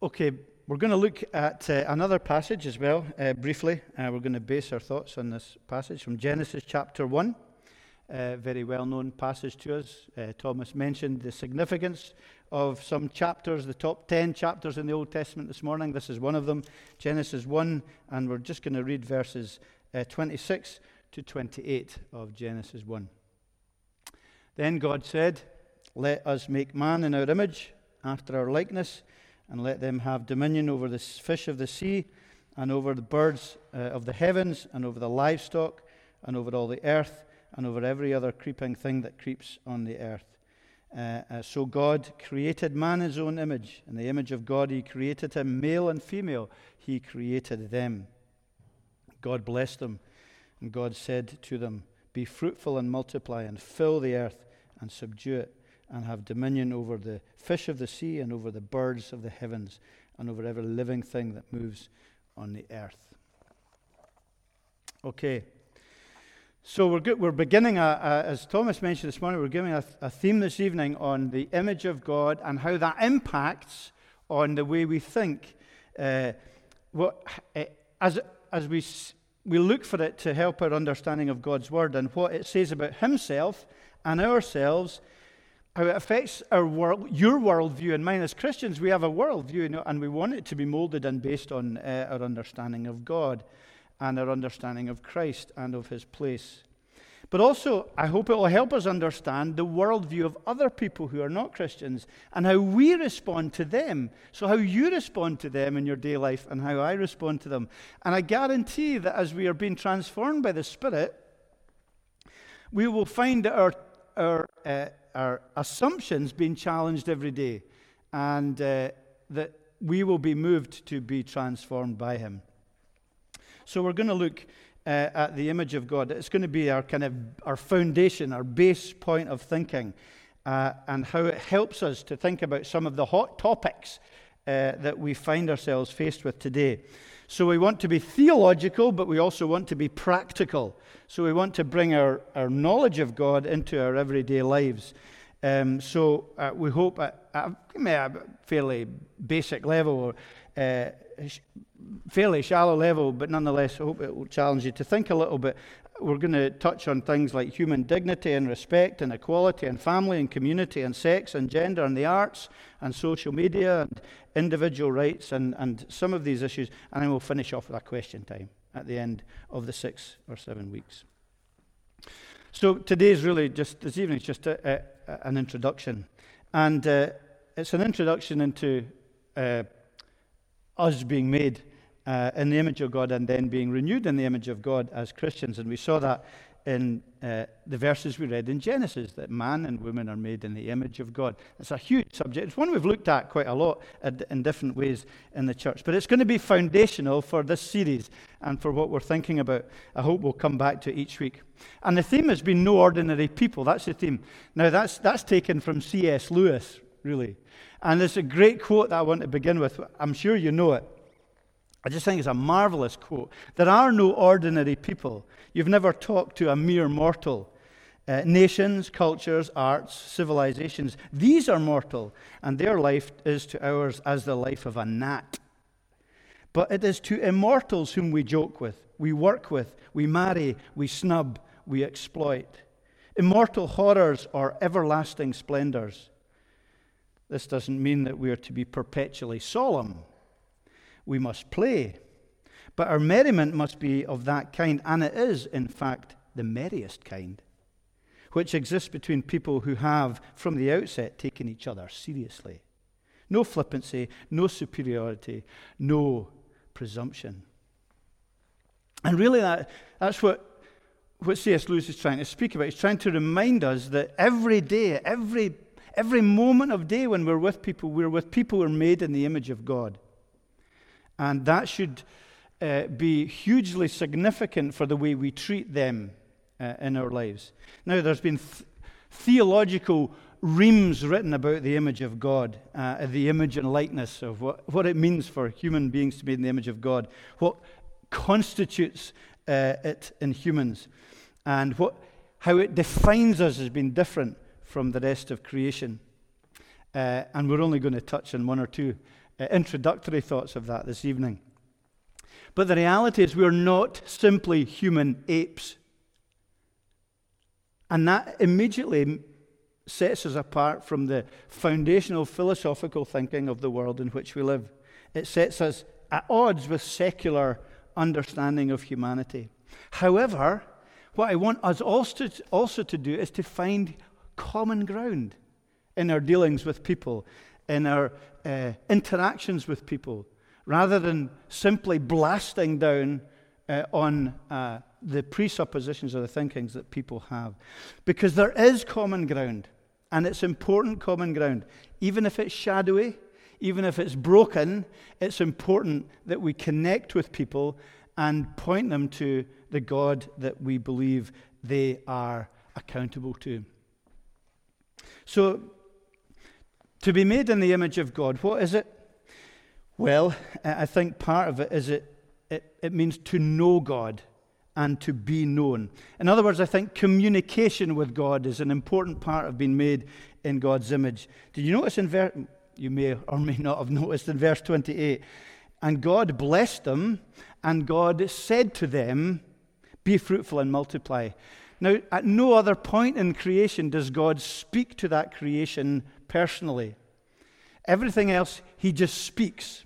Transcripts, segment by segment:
Okay, we're going to look at uh, another passage as well, uh, briefly. Uh, we're going to base our thoughts on this passage from Genesis chapter 1. Uh, very well known passage to us. Uh, Thomas mentioned the significance of some chapters, the top 10 chapters in the Old Testament this morning. This is one of them, Genesis 1, and we're just going to read verses uh, 26 to 28 of Genesis 1. Then God said, Let us make man in our image, after our likeness and let them have dominion over the fish of the sea, and over the birds uh, of the heavens, and over the livestock, and over all the earth, and over every other creeping thing that creeps on the earth. Uh, uh, so God created man in his own image. In the image of God, he created him, male and female, he created them. God blessed them, and God said to them, Be fruitful and multiply, and fill the earth, and subdue it and have dominion over the fish of the sea and over the birds of the heavens and over every living thing that moves on the earth. Okay. So we're, good. we're beginning, a, a, as Thomas mentioned this morning, we're giving a, a theme this evening on the image of God and how that impacts on the way we think. Uh, what, uh, as, as we, we look for it to help our understanding of God's Word and what it says about Himself and ourselves how it affects our world, your worldview and mine as Christians. We have a worldview, you know, and we want it to be molded and based on uh, our understanding of God and our understanding of Christ and of His place. But also, I hope it will help us understand the worldview of other people who are not Christians and how we respond to them. So, how you respond to them in your day life and how I respond to them. And I guarantee that as we are being transformed by the Spirit, we will find that our, our uh, our assumptions being challenged every day, and uh, that we will be moved to be transformed by Him. So we're going to look uh, at the image of God. It's going to be our kind of our foundation, our base point of thinking, uh, and how it helps us to think about some of the hot topics uh, that we find ourselves faced with today. So we want to be theological, but we also want to be practical. So we want to bring our, our knowledge of God into our everyday lives. Um, so uh, we hope at, at a fairly basic level, or uh, fairly shallow level, but nonetheless, I hope it will challenge you to think a little bit. We're going to touch on things like human dignity and respect and equality and family and community and sex and gender and the arts and social media and individual rights and, and some of these issues. And then we'll finish off with a question time at the end of the six or seven weeks. So today's really just, this evening is just a, a, an introduction. And uh, it's an introduction into uh, us being made uh, in the image of God and then being renewed in the image of God as Christians. And we saw that in uh, the verses we read in Genesis that man and woman are made in the image of God. It's a huge subject. It's one we've looked at quite a lot in different ways in the church. But it's going to be foundational for this series and for what we're thinking about. I hope we'll come back to each week. And the theme has been no ordinary people. That's the theme. Now, that's, that's taken from C.S. Lewis, really. And it's a great quote that I want to begin with. I'm sure you know it. I just think it's a marvelous quote. There are no ordinary people. You've never talked to a mere mortal. Uh, nations, cultures, arts, civilizations, these are mortal, and their life is to ours as the life of a gnat. But it is to immortals whom we joke with, we work with, we marry, we snub, we exploit. Immortal horrors or everlasting splendors. This doesn't mean that we are to be perpetually solemn we must play. But our merriment must be of that kind, and it is, in fact, the merriest kind, which exists between people who have, from the outset, taken each other seriously. No flippancy, no superiority, no presumption. And really, that, that's what, what C.S. Lewis is trying to speak about. He's trying to remind us that every day, every, every moment of day when we're with people, we're with people who are made in the image of God. And that should uh, be hugely significant for the way we treat them uh, in our lives. Now, there's been th- theological reams written about the image of God, uh, the image and likeness of what, what it means for human beings to be in the image of God, what constitutes uh, it in humans, and what, how it defines us as being different from the rest of creation. Uh, and we're only going to touch on one or two uh, introductory thoughts of that this evening. But the reality is, we're not simply human apes. And that immediately sets us apart from the foundational philosophical thinking of the world in which we live. It sets us at odds with secular understanding of humanity. However, what I want us also to, also to do is to find common ground in our dealings with people, in our uh, interactions with people, rather than simply blasting down uh, on uh, the presuppositions or the thinkings that people have. Because there is common ground, and it's important common ground. Even if it's shadowy, even if it's broken, it's important that we connect with people and point them to the God that we believe they are accountable to. So, to be made in the image of God, what is it? Well, I think part of it is it, it, it means to know God and to be known. In other words, I think communication with God is an important part of being made in God's image. Did you notice in verse, you may or may not have noticed in verse 28, and God blessed them, and God said to them, Be fruitful and multiply. Now, at no other point in creation does God speak to that creation personally. Everything else, He just speaks.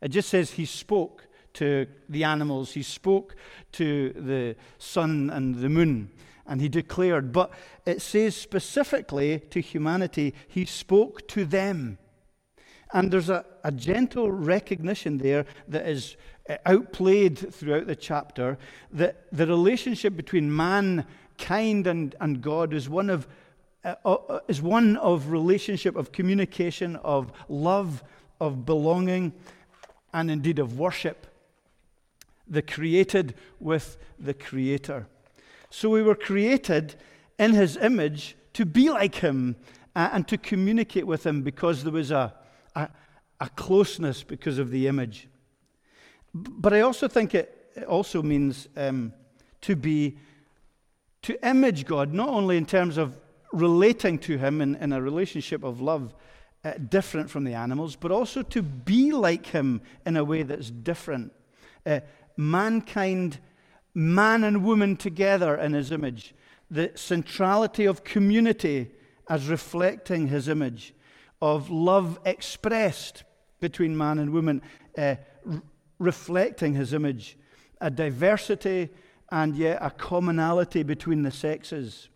It just says He spoke to the animals, he spoke to the sun and the moon, and he declared. But it says specifically to humanity, he spoke to them. And there's a, a gentle recognition there that is uh, outplayed throughout the chapter that the relationship between mankind and, and God is one of is one of relationship of communication of love of belonging and indeed of worship the created with the Creator. So we were created in His image to be like Him uh, and to communicate with Him because there was a, a, a closeness because of the image. But I also think it, it also means um, to be, to image God, not only in terms of relating to Him in, in a relationship of love, uh, different from the animals, but also to be like Him in a way that's different. Uh, mankind, man and woman together in his image, the centrality of community as reflecting his image, of love expressed between man and woman, uh, reflecting his image, a diversity and yet a commonality between the sexes,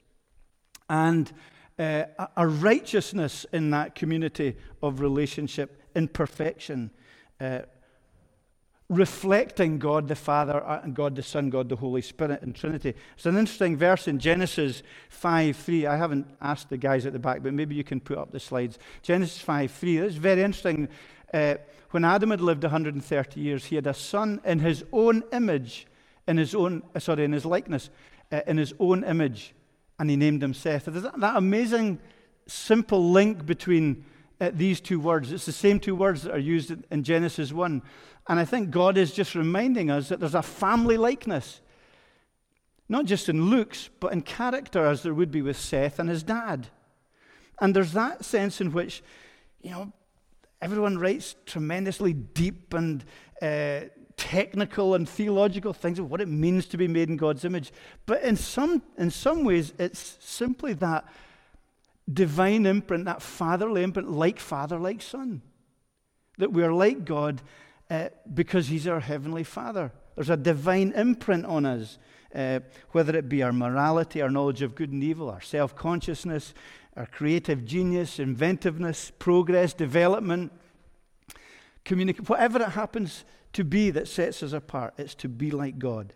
and uh, a righteousness in that community of relationship in perfection. Uh, reflecting God the Father uh, and God the Son, God the Holy Spirit in Trinity. It's an interesting verse in Genesis 5 3. I haven't asked the guys at the back, but maybe you can put up the slides. Genesis 5 3. It's very interesting. Uh, when Adam had lived 130 years, he had a son in his own image, in his own, sorry, in his likeness, uh, in his own image, and he named him Seth. There's that, that amazing, simple link between uh, these two words. It's the same two words that are used in Genesis 1. And I think God is just reminding us that there's a family likeness, not just in looks, but in character, as there would be with Seth and his dad. And there's that sense in which, you know, everyone writes tremendously deep and uh, technical and theological things of what it means to be made in God's image. But in some, in some ways, it's simply that divine imprint, that fatherly imprint, like father, like son. That we are like God uh, because He's our Heavenly Father. There's a divine imprint on us, uh, whether it be our morality, our knowledge of good and evil, our self consciousness, our creative genius, inventiveness, progress, development, communicate, whatever it happens to be that sets us apart, it's to be like God.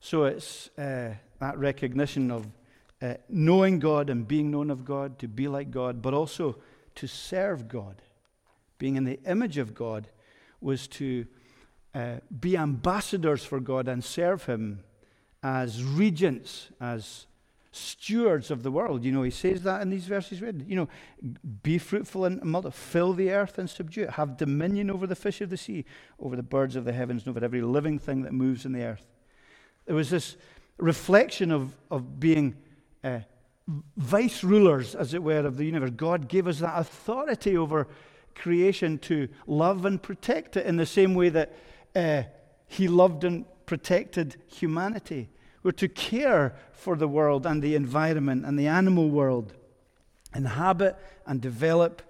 So it's uh, that recognition of uh, knowing God and being known of God, to be like God, but also to serve God being in the image of God, was to uh, be ambassadors for God and serve Him as regents, as stewards of the world. You know, he says that in these verses read. You know, be fruitful and multiply, fill the earth and subdue it, have dominion over the fish of the sea, over the birds of the heavens, and over every living thing that moves in the earth. There was this reflection of, of being uh, vice rulers, as it were, of the universe. God gave us that authority over creation to love and protect it in the same way that uh, He loved and protected humanity. We're to care for the world and the environment and the animal world, inhabit and develop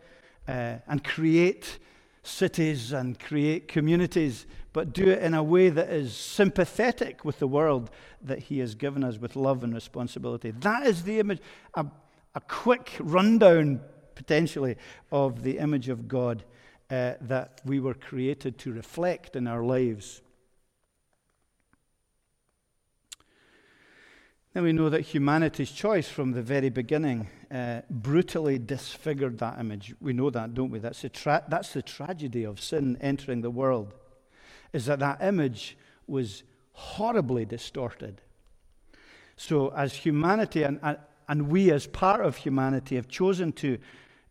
uh, and create cities and create communities, but do it in a way that is sympathetic with the world that He has given us with love and responsibility. That is the image, a, a quick rundown, potentially, of the image of God uh, that we were created to reflect in our lives. Then we know that humanity's choice from the very beginning uh, brutally disfigured that image. We know that, don't we? That's, tra- that's the tragedy of sin entering the world, is that that image was horribly distorted. So, as humanity and, and, and we as part of humanity have chosen to,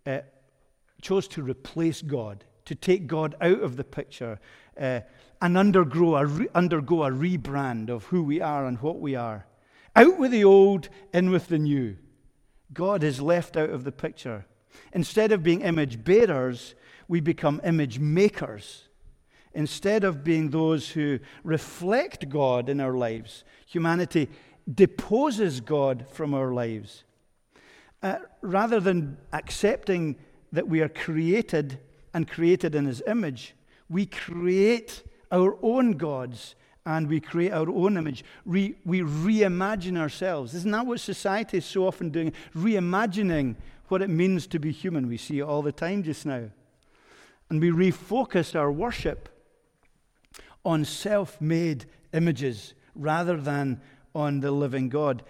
uh, chose to replace God, to take God out of the picture uh, and undergo a, re- undergo a rebrand of who we are and what we are. Out with the old, in with the new. God is left out of the picture. Instead of being image bearers, we become image makers. Instead of being those who reflect God in our lives, humanity deposes God from our lives. Uh, rather than accepting that we are created and created in His image, we create our own gods and we create our own image. Re, we reimagine ourselves. Isn't that what society is so often doing? Reimagining what it means to be human. We see it all the time just now. And we refocus our worship on self made images rather than on the living God.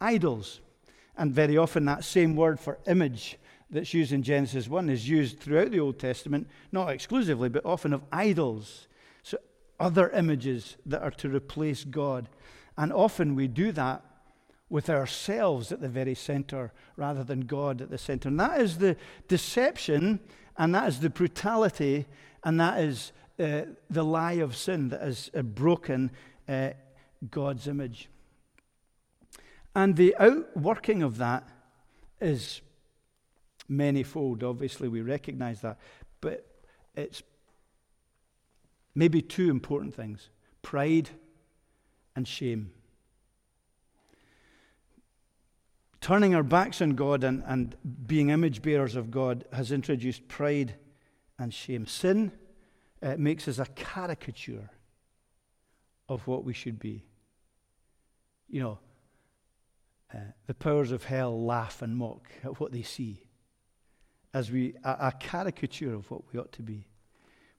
Idols. And very often that same word for image that's used in Genesis 1 is used throughout the Old Testament, not exclusively, but often of idols other images that are to replace God. And often we do that with ourselves at the very center rather than God at the center. And that is the deception, and that is the brutality, and that is uh, the lie of sin that has uh, broken uh, God's image. And the outworking of that is manifold. Obviously, we recognize that. But it's Maybe two important things pride and shame. Turning our backs on God and, and being image bearers of God has introduced pride and shame. Sin uh, makes us a caricature of what we should be. You know, uh, the powers of hell laugh and mock at what they see as we a, a caricature of what we ought to be.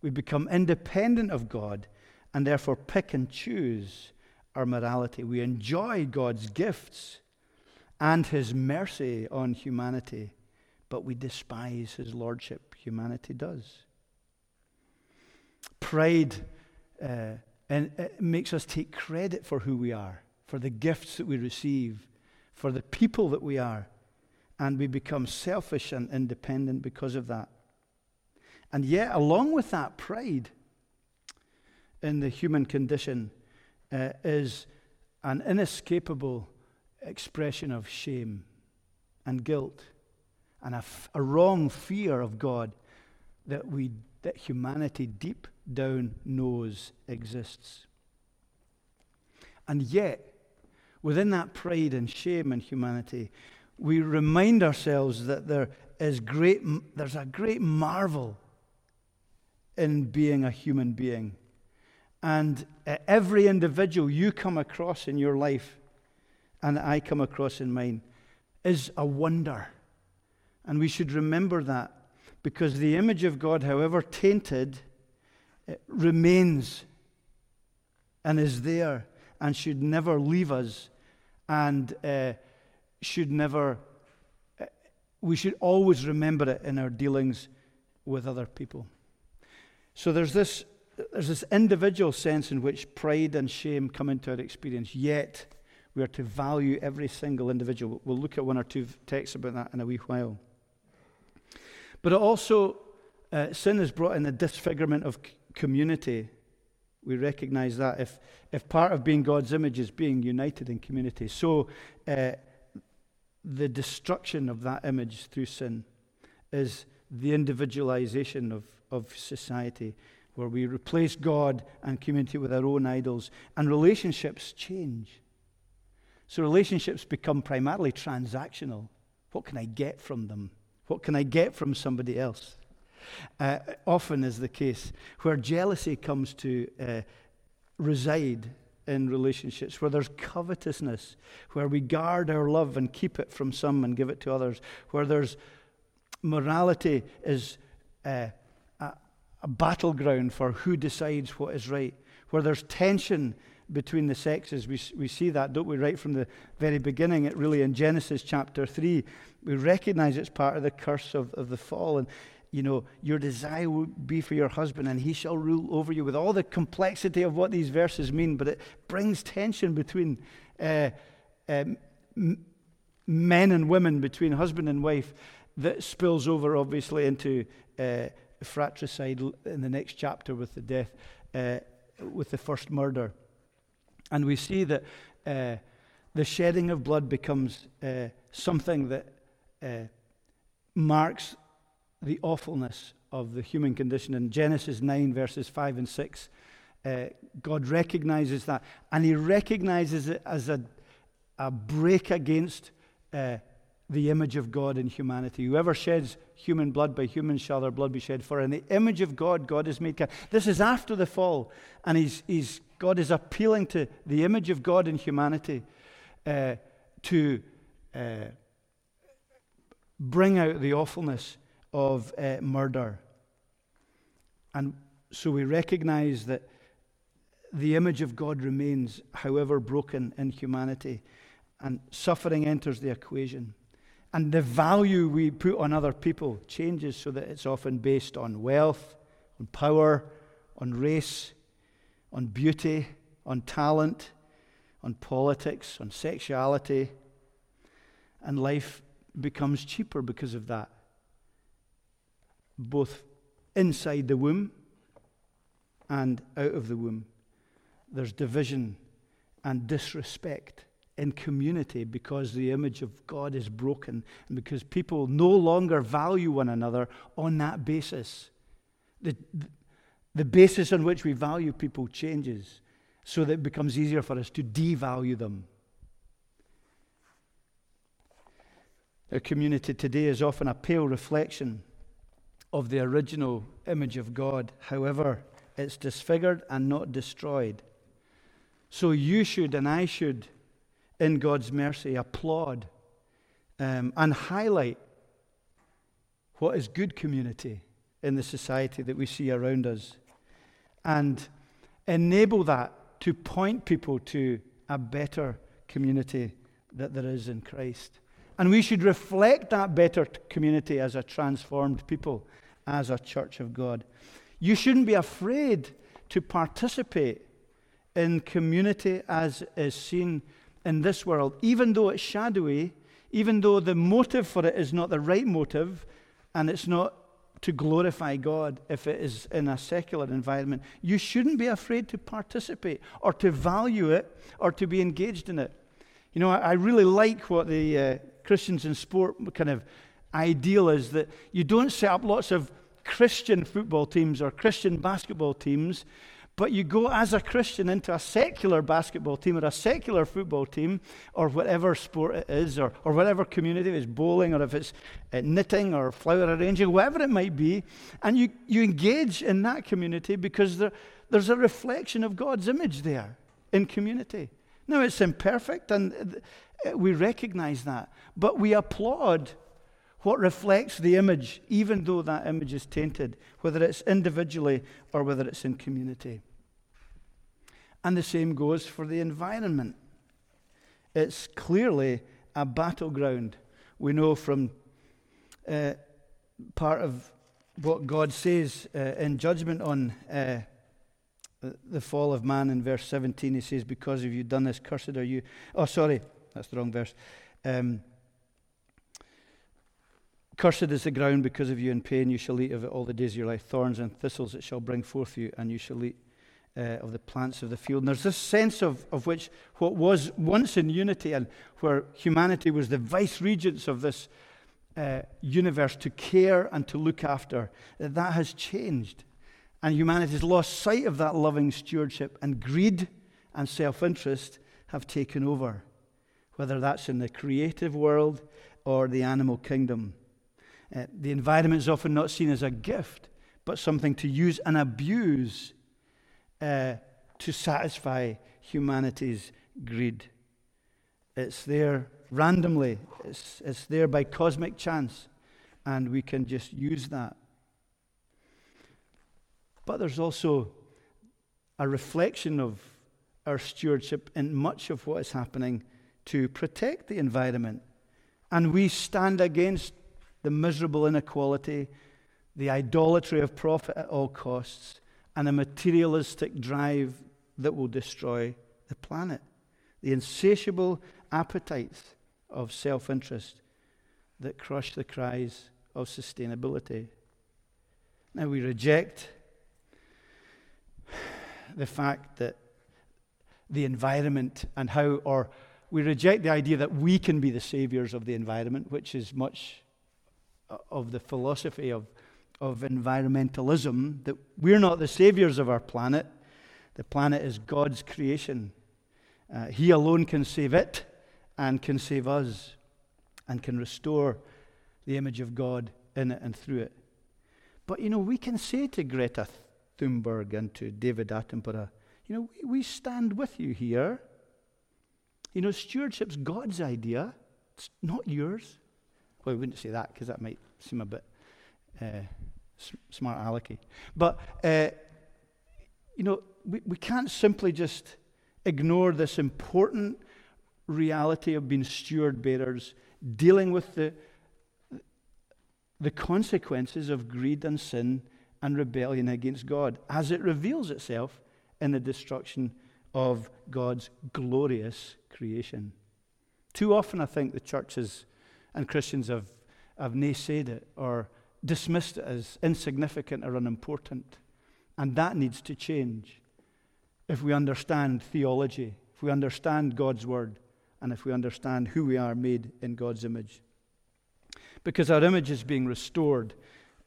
We become independent of God and therefore pick and choose our morality. We enjoy God's gifts and his mercy on humanity, but we despise his lordship. Humanity does. Pride uh, and it makes us take credit for who we are, for the gifts that we receive, for the people that we are, and we become selfish and independent because of that. And yet, along with that pride in the human condition uh, is an inescapable expression of shame and guilt and a, f- a wrong fear of God that, we, that humanity deep down knows exists. And yet, within that pride and shame and humanity, we remind ourselves that there is great, there's a great marvel in being a human being. And uh, every individual you come across in your life and I come across in mine is a wonder. And we should remember that because the image of God, however tainted, remains and is there and should never leave us and uh, should never, uh, we should always remember it in our dealings with other people. So there's this, there's this individual sense in which pride and shame come into our experience, yet we are to value every single individual. We'll look at one or two texts about that in a wee while. But it also, uh, sin has brought in the disfigurement of c- community. We recognize that if, if part of being God's image is being united in community. So uh, the destruction of that image through sin is the individualization of, of society, where we replace God and community with our own idols, and relationships change. So relationships become primarily transactional. What can I get from them? What can I get from somebody else? Uh, often is the case where jealousy comes to uh, reside in relationships, where there's covetousness, where we guard our love and keep it from some and give it to others, where there's morality is uh, a, battleground for who decides what is right, where there's tension between the sexes. We, we see that, don't we, right from the very beginning? It really in Genesis chapter 3, we recognize it's part of the curse of, of the fall. And you know, your desire will be for your husband, and he shall rule over you, with all the complexity of what these verses mean, but it brings tension between uh, um, men and women, between husband and wife, that spills over, obviously, into uh, fratricide in the next chapter with the death, uh, with the first murder. And we see that uh, the shedding of blood becomes uh, something that uh, marks the awfulness of the human condition. In Genesis 9, verses 5 and 6, uh, God recognizes that. And He recognizes it as a, a break against uh, the image of God in humanity. Whoever sheds human blood, by human shall their blood be shed. For in the image of God, God is made. This is after the fall. And he's, he's, God is appealing to the image of God in humanity uh, to uh, bring out the awfulness of uh, murder. And so we recognize that the image of God remains, however broken, in humanity, and suffering enters the equation. And the value we put on other people changes so that it's often based on wealth, on power, on race, on beauty, on talent, on politics, on sexuality. And life becomes cheaper because of that both inside the womb and out of the womb. There's division and disrespect in community because the image of God is broken and because people no longer value one another on that basis. The, the basis on which we value people changes so that it becomes easier for us to devalue them. Our community today is often a pale reflection of the original image of God. However, it's disfigured and not destroyed. So you should and I should, in God's mercy, applaud um, and highlight what is good community in the society that we see around us and enable that to point people to a better community that there is in Christ. And we should reflect that better community as a transformed people, as a church of God. You shouldn't be afraid to participate in community as is seen in this world, even though it's shadowy, even though the motive for it is not the right motive, and it's not to glorify God if it is in a secular environment. You shouldn't be afraid to participate or to value it or to be engaged in it. You know, I, I really like what the uh, Christians in sport kind of ideal is that you don't set up lots of Christian football teams or Christian basketball teams, but you go as a Christian into a secular basketball team or a secular football team or whatever sport it is or, or whatever community, it's bowling or if it's uh, knitting or flower arranging, whatever it might be, and you, you engage in that community because there, there's a reflection of God's image there in community. Now, it's imperfect, and uh, we recognize that. But we applaud what reflects the image, even though that image is tainted, whether it's individually or whether it's in community. And the same goes for the environment. It's clearly a battleground. We know from uh, part of what God says uh, in judgment on uh, the fall of man in verse 17. He says, Because of you done this, cursed are you. Oh, sorry, that's the wrong verse. Um, Cursed is the ground because of you, in pain you shall eat of it all the days of your life. Thorns and thistles it shall bring forth you, and you shall eat uh, of the plants of the field. And there's this sense of, of which what was once in unity and where humanity was the vice regents of this uh, universe to care and to look after, that, that has changed. And humanity has lost sight of that loving stewardship, and greed and self interest have taken over, whether that's in the creative world or the animal kingdom. Uh, the environment is often not seen as a gift, but something to use and abuse uh, to satisfy humanity's greed. It's there randomly, it's, it's there by cosmic chance, and we can just use that. But there's also a reflection of our stewardship in much of what is happening to protect the environment. And we stand against the miserable inequality, the idolatry of profit at all costs, and a materialistic drive that will destroy the planet. The insatiable appetites of self interest that crush the cries of sustainability. Now, we reject the fact that the environment and how, or we reject the idea that we can be the saviors of the environment, which is much uh, of the philosophy of, of environmentalism, that we're not the saviors of our planet. The planet is God's creation. Uh, he alone can save it and can save us and can restore the image of God in it and through it. But, you know, we can say to Greta Thunberg and to David Attenborough, you know, we, we stand with you here. You know, stewardship's God's idea, it's not yours. Well, we wouldn't say that because that might seem a bit uh, smart alecky. But, uh, you know, we, we can't simply just ignore this important reality of being steward bearers, dealing with the, the consequences of greed and sin and rebellion against God as it reveals itself in the destruction of God's glorious creation. Too often, I think the churches and Christians have, have naysayed it or dismissed as insignificant or unimportant. And that needs to change if we understand theology, if we understand God's word, and if we understand who we are made in God's image. Because our image is being restored,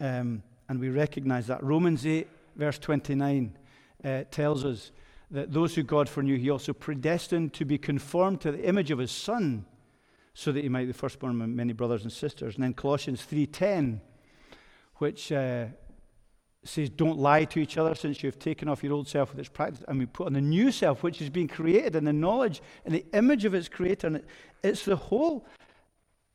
um, and we recognize that. Romans 8, verse 29, uh, tells us that those who God foreknew, he also predestined to be conformed to the image of his Son, so that he might be the firstborn of many brothers and sisters. And then Colossians 3.10, which uh, says, Don't lie to each other since you've taken off your old self with its practice and we put on the new self, which is being created in the knowledge and the image of its creator. And it's the whole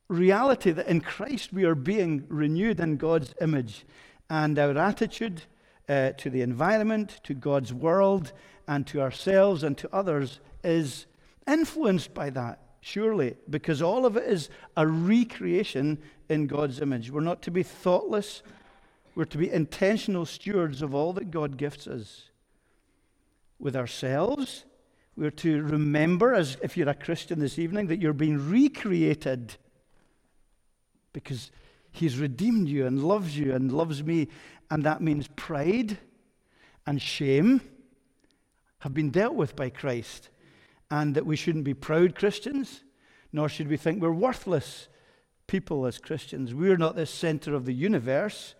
reality that in Christ we are being renewed in God's image. And our attitude uh, to the environment, to God's world, and to ourselves and to others is influenced by that, surely, because all of it is a recreation in God's image. We're not to be thoughtless we're to be intentional stewards of all that God gifts us. With ourselves, we're to remember, as if you're a Christian this evening, that you're being recreated because He's redeemed you and loves you and loves me. And that means pride and shame have been dealt with by Christ. And that we shouldn't be proud Christians, nor should we think we're worthless people as Christians. We're not the center of the universe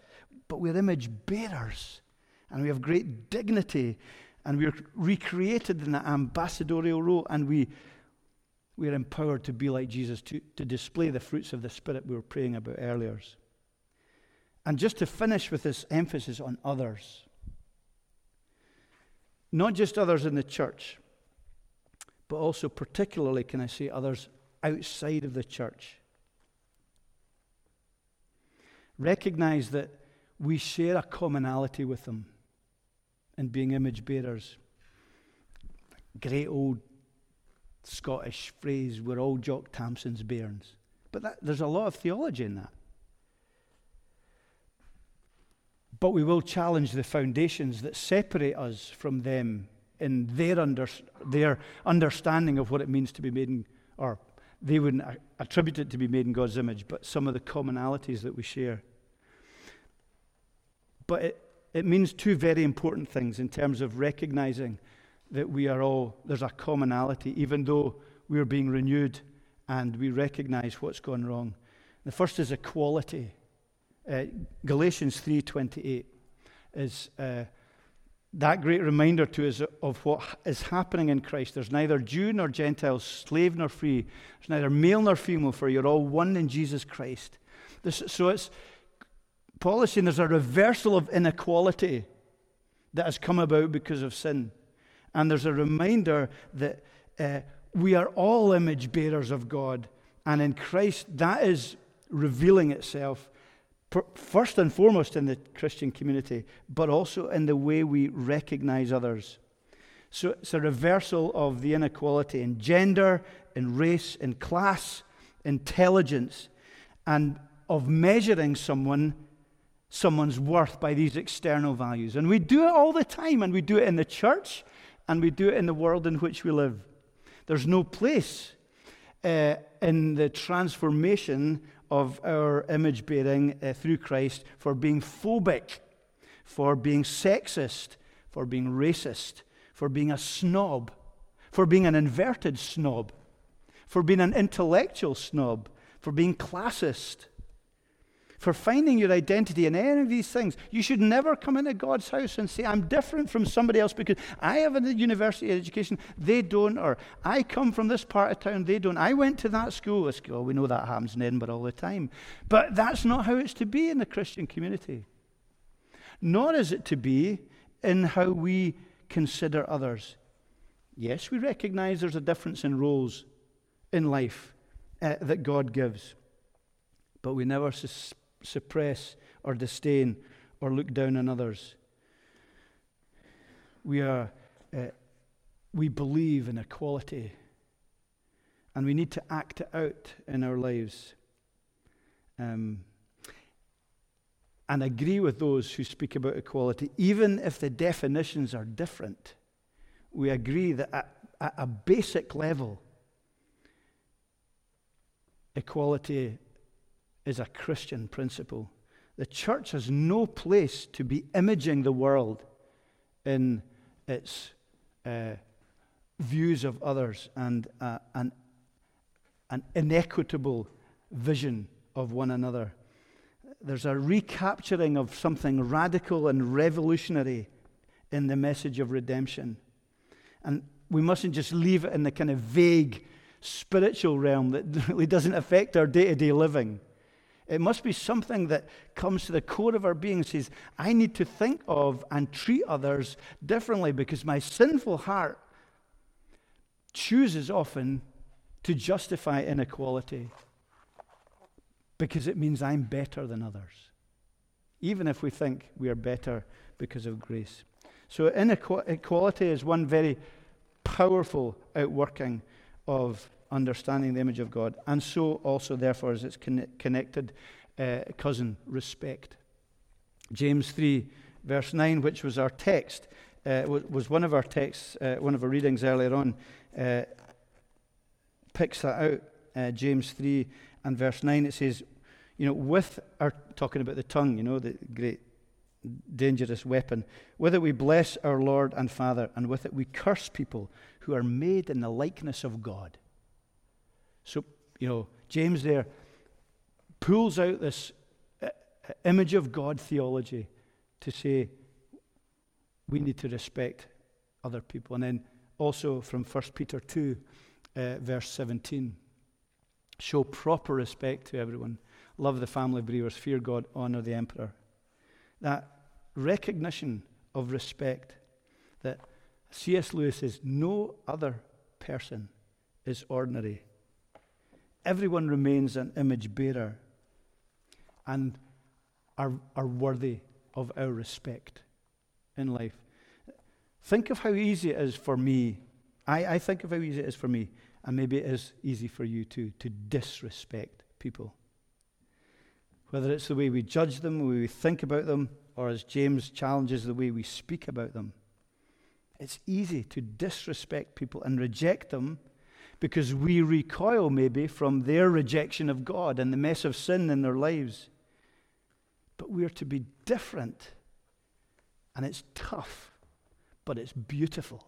but we're image bearers and we have great dignity and we're recreated in that ambassadorial role and we, we're empowered to be like Jesus, to, to display the fruits of the Spirit we were praying about earlier. And just to finish with this emphasis on others, not just others in the church, but also particularly, can I say, others outside of the church. Recognize that we share a commonality with them in being image bearers. Great old Scottish phrase, we're all Jock Tamson's bairns. But that, there's a lot of theology in that. But we will challenge the foundations that separate us from them in their, under, their understanding of what it means to be made in, or they wouldn't attribute it to be made in God's image, but some of the commonalities that we share. But it, it means two very important things in terms of recognizing that we are all, there's a commonality, even though we're being renewed and we recognize what's gone wrong. The first is equality. Uh, Galatians 3:28 is uh, that great reminder to us of what is happening in Christ. There's neither Jew nor Gentile, slave nor free. There's neither male nor female, for you're all one in Jesus Christ. This, so it's Paul is saying there's a reversal of inequality that has come about because of sin. And there's a reminder that uh, we are all image bearers of God. And in Christ, that is revealing itself first and foremost in the Christian community, but also in the way we recognize others. So it's a reversal of the inequality in gender, in race, in class, intelligence, and of measuring someone someone's worth by these external values. And we do it all the time, and we do it in the church, and we do it in the world in which we live. There's no place uh, in the transformation of our image bearing uh, through Christ for being phobic, for being sexist, for being racist, for being a snob, for being an inverted snob, for being an intellectual snob, for being classist for finding your identity in any of these things. You should never come into God's house and say, I'm different from somebody else because I have a university education, they don't, or I come from this part of town, they don't. I went to that school. We know that happens in Edinburgh all the time. But that's not how it's to be in the Christian community. Nor is it to be in how we consider others. Yes, we recognize there's a difference in roles in life uh, that God gives, but we never sus- suppress or disdain or look down on others. We, are, uh, we believe in equality, and we need to act it out in our lives. Um, and agree with those who speak about equality, even if the definitions are different. We agree that at, at a basic level, equality is a Christian principle. The church has no place to be imaging the world in its uh, views of others and uh, an, an inequitable vision of one another. There's a recapturing of something radical and revolutionary in the message of redemption. And we mustn't just leave it in the kind of vague spiritual realm that really doesn't affect our day to day living. It must be something that comes to the core of our being and says, I need to think of and treat others differently because my sinful heart chooses often to justify inequality because it means I'm better than others, even if we think we are better because of grace. So, inequality is one very powerful outworking of understanding the image of God. And so also, therefore, is its con- connected uh, cousin, respect. James 3, verse 9, which was our text, uh, was one of our texts, uh, one of our readings earlier on, uh, picks that out. Uh, James 3 and verse 9, it says, you know, with our, talking about the tongue, you know, the great dangerous weapon. With it we bless our Lord and Father, and with it we curse people who are made in the likeness of God. So, you know, James there pulls out this uh, uh, image of God theology to say we need to respect other people. And then also from 1 Peter 2, uh, verse 17 show proper respect to everyone, love the family of believers, fear God, honor the emperor. That recognition of respect that C.S. Lewis says no other person is ordinary everyone remains an image bearer and are, are worthy of our respect in life. Think of how easy it is for me. I, I think of how easy it is for me, and maybe it is easy for you too, to disrespect people. Whether it's the way we judge them, the way we think about them, or as James challenges, the way we speak about them. It's easy to disrespect people and reject them because we recoil maybe from their rejection of God and the mess of sin in their lives. But we are to be different. And it's tough, but it's beautiful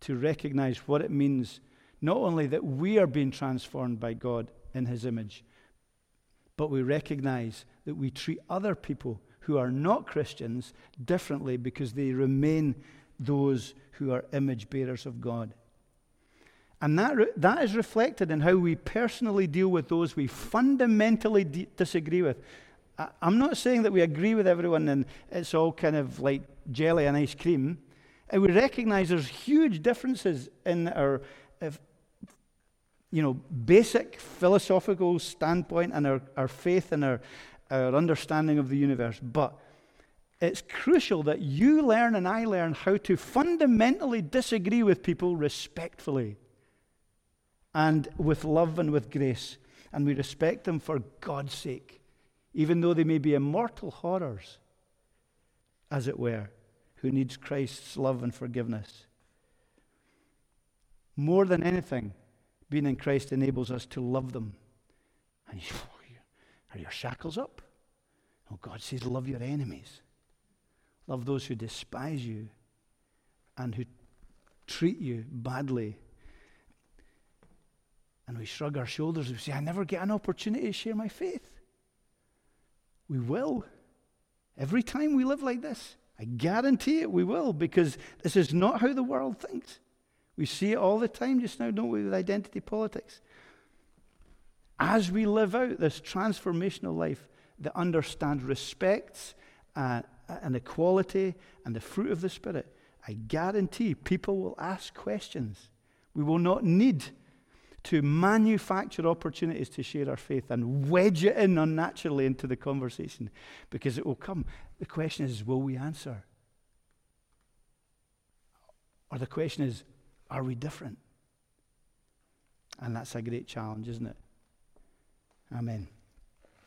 to recognize what it means not only that we are being transformed by God in His image, but we recognize that we treat other people who are not Christians differently because they remain those who are image bearers of God. And that, re- that is reflected in how we personally deal with those we fundamentally disagree with. I, I'm not saying that we agree with everyone and it's all kind of like jelly and ice cream. And we recognize there's huge differences in our, if, you know, basic philosophical standpoint and our, our faith and our, our understanding of the universe. But it's crucial that you learn and I learn how to fundamentally disagree with people respectfully and with love and with grace. And we respect them for God's sake, even though they may be immortal horrors, as it were, who needs Christ's love and forgiveness. More than anything, being in Christ enables us to love them. And you, are your shackles up? Oh, God says, love your enemies. Love those who despise you and who treat you badly. And we shrug our shoulders and say, I never get an opportunity to share my faith. We will. Every time we live like this, I guarantee it, we will, because this is not how the world thinks. We see it all the time just now, don't we, with identity politics. As we live out this transformational life that understands, respects, uh, and equality and the fruit of the Spirit, I guarantee people will ask questions. We will not need to manufacture opportunities to share our faith and wedge it in unnaturally into the conversation because it will come. The question is, will we answer? Or the question is, are we different? And that's a great challenge, isn't it? Amen.